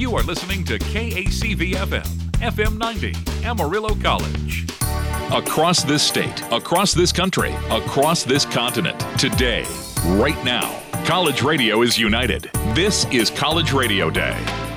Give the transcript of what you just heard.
You are listening to KACV FM, FM 90, Amarillo College. Across this state, across this country, across this continent, today, right now, college radio is united. This is College Radio Day.